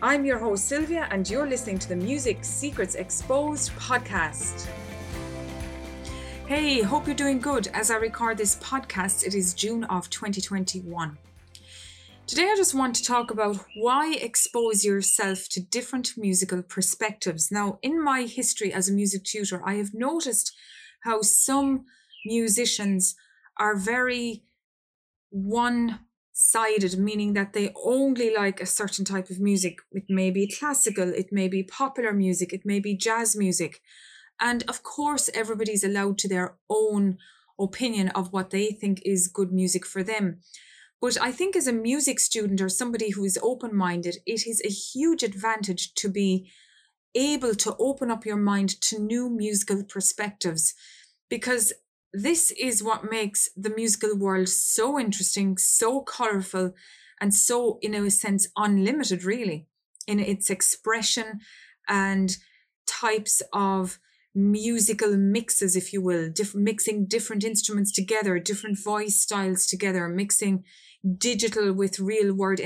I'm your host, Sylvia, and you're listening to the Music Secrets Exposed podcast. Hey, hope you're doing good. As I record this podcast, it is June of 2021. Today, I just want to talk about why expose yourself to different musical perspectives. Now, in my history as a music tutor, I have noticed how some musicians are very one sided, meaning that they only like a certain type of music. It may be classical, it may be popular music, it may be jazz music. And of course, everybody's allowed to their own opinion of what they think is good music for them. But I think as a music student or somebody who is open minded, it is a huge advantage to be able to open up your mind to new musical perspectives because this is what makes the musical world so interesting, so colorful, and so, in a sense, unlimited, really, in its expression and types of musical mixes, if you will, different mixing different instruments together, different voice styles together, mixing digital with real world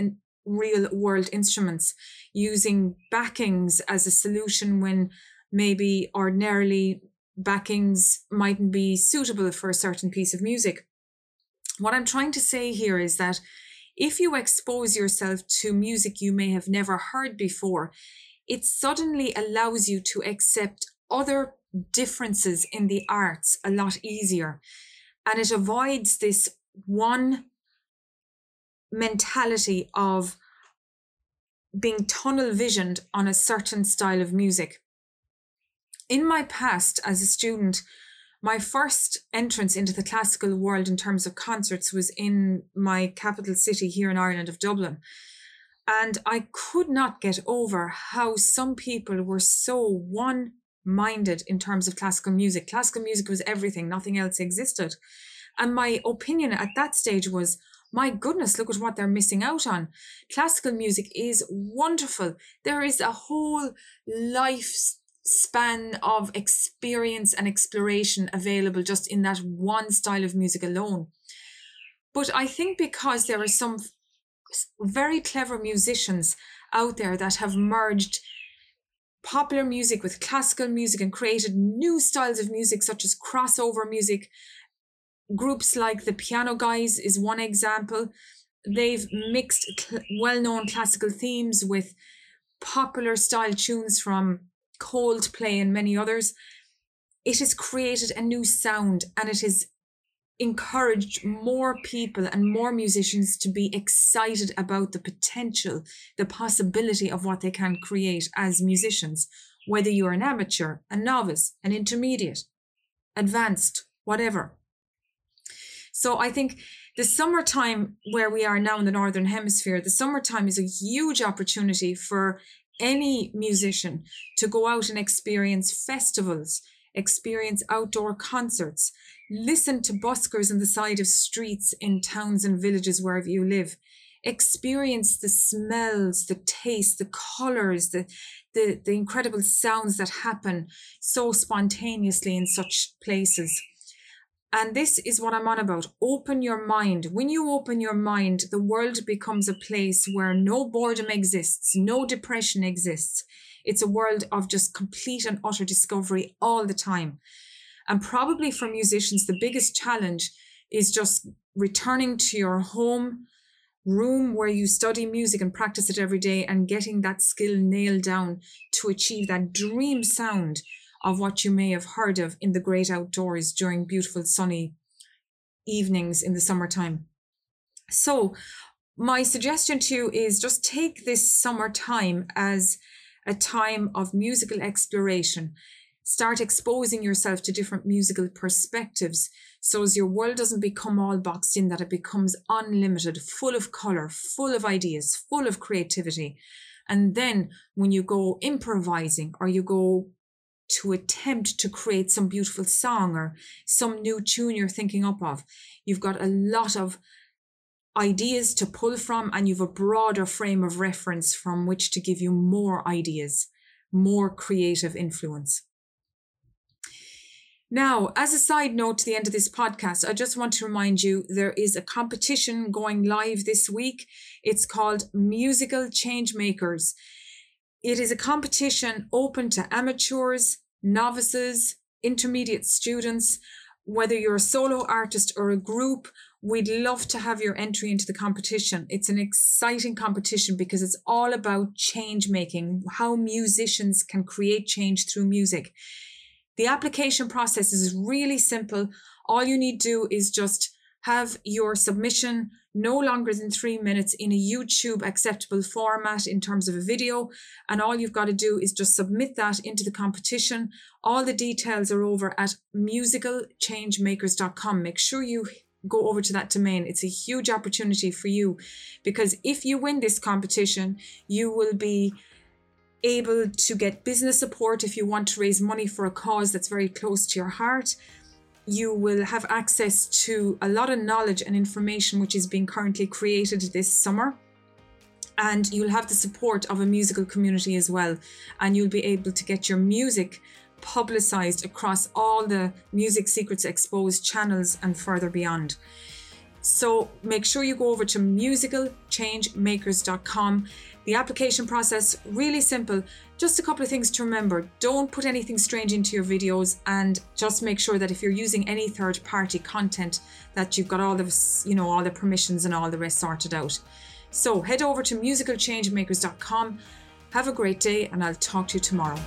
real world instruments, using backings as a solution when maybe ordinarily backings mightn't be suitable for a certain piece of music. What I'm trying to say here is that if you expose yourself to music you may have never heard before, it suddenly allows you to accept other differences in the arts a lot easier. And it avoids this one mentality of being tunnel visioned on a certain style of music in my past as a student, my first entrance into the classical world in terms of concerts was in my capital city here in Ireland of Dublin. And I could not get over how some people were so one minded in terms of classical music. Classical music was everything, nothing else existed. And my opinion at that stage was, my goodness, look at what they're missing out on. Classical music is wonderful. There is a whole life span of experience and exploration available just in that one style of music alone. But I think because there are some very clever musicians out there that have merged popular music with classical music and created new styles of music such as crossover music groups like the piano guys is one example they've mixed cl- well-known classical themes with popular style tunes from Coldplay and many others, it has created a new sound and it has encouraged more people and more musicians to be excited about the potential, the possibility of what they can create as musicians, whether you're an amateur, a novice, an intermediate, advanced, whatever. So I think the summertime where we are now in the Northern Hemisphere, the summertime is a huge opportunity for any musician to go out and experience festivals, experience outdoor concerts, listen to buskers on the side of streets in towns and villages wherever you live, experience the smells, the taste, the colors, the, the, the incredible sounds that happen so spontaneously in such places. And this is what I'm on about. Open your mind. When you open your mind, the world becomes a place where no boredom exists, no depression exists. It's a world of just complete and utter discovery all the time. And probably for musicians, the biggest challenge is just returning to your home room where you study music and practice it every day and getting that skill nailed down to achieve that dream sound of what you may have heard of in the great outdoors during beautiful sunny evenings in the summertime. So, my suggestion to you is just take this summertime as a time of musical exploration. Start exposing yourself to different musical perspectives so as your world doesn't become all boxed in, that it becomes unlimited, full of color, full of ideas, full of creativity. And then when you go improvising or you go to attempt to create some beautiful song or some new tune you're thinking up of, you've got a lot of ideas to pull from and you've a broader frame of reference from which to give you more ideas, more creative influence. Now, as a side note to the end of this podcast, I just want to remind you there is a competition going live this week. It's called Musical Changemakers. It is a competition open to amateurs, novices, intermediate students, whether you're a solo artist or a group. We'd love to have your entry into the competition. It's an exciting competition because it's all about change making, how musicians can create change through music. The application process is really simple. All you need to do is just have your submission no longer than three minutes in a YouTube acceptable format in terms of a video. And all you've got to do is just submit that into the competition. All the details are over at musicalchangemakers.com. Make sure you go over to that domain. It's a huge opportunity for you because if you win this competition, you will be able to get business support if you want to raise money for a cause that's very close to your heart. You will have access to a lot of knowledge and information which is being currently created this summer. And you'll have the support of a musical community as well. And you'll be able to get your music publicized across all the Music Secrets Exposed channels and further beyond. So make sure you go over to musicalchangemakers.com the application process, really simple. Just a couple of things to remember. Don't put anything strange into your videos and just make sure that if you're using any third party content that you've got all the, you know, all the permissions and all the rest sorted out. So head over to musicalchangemakers.com. Have a great day and I'll talk to you tomorrow.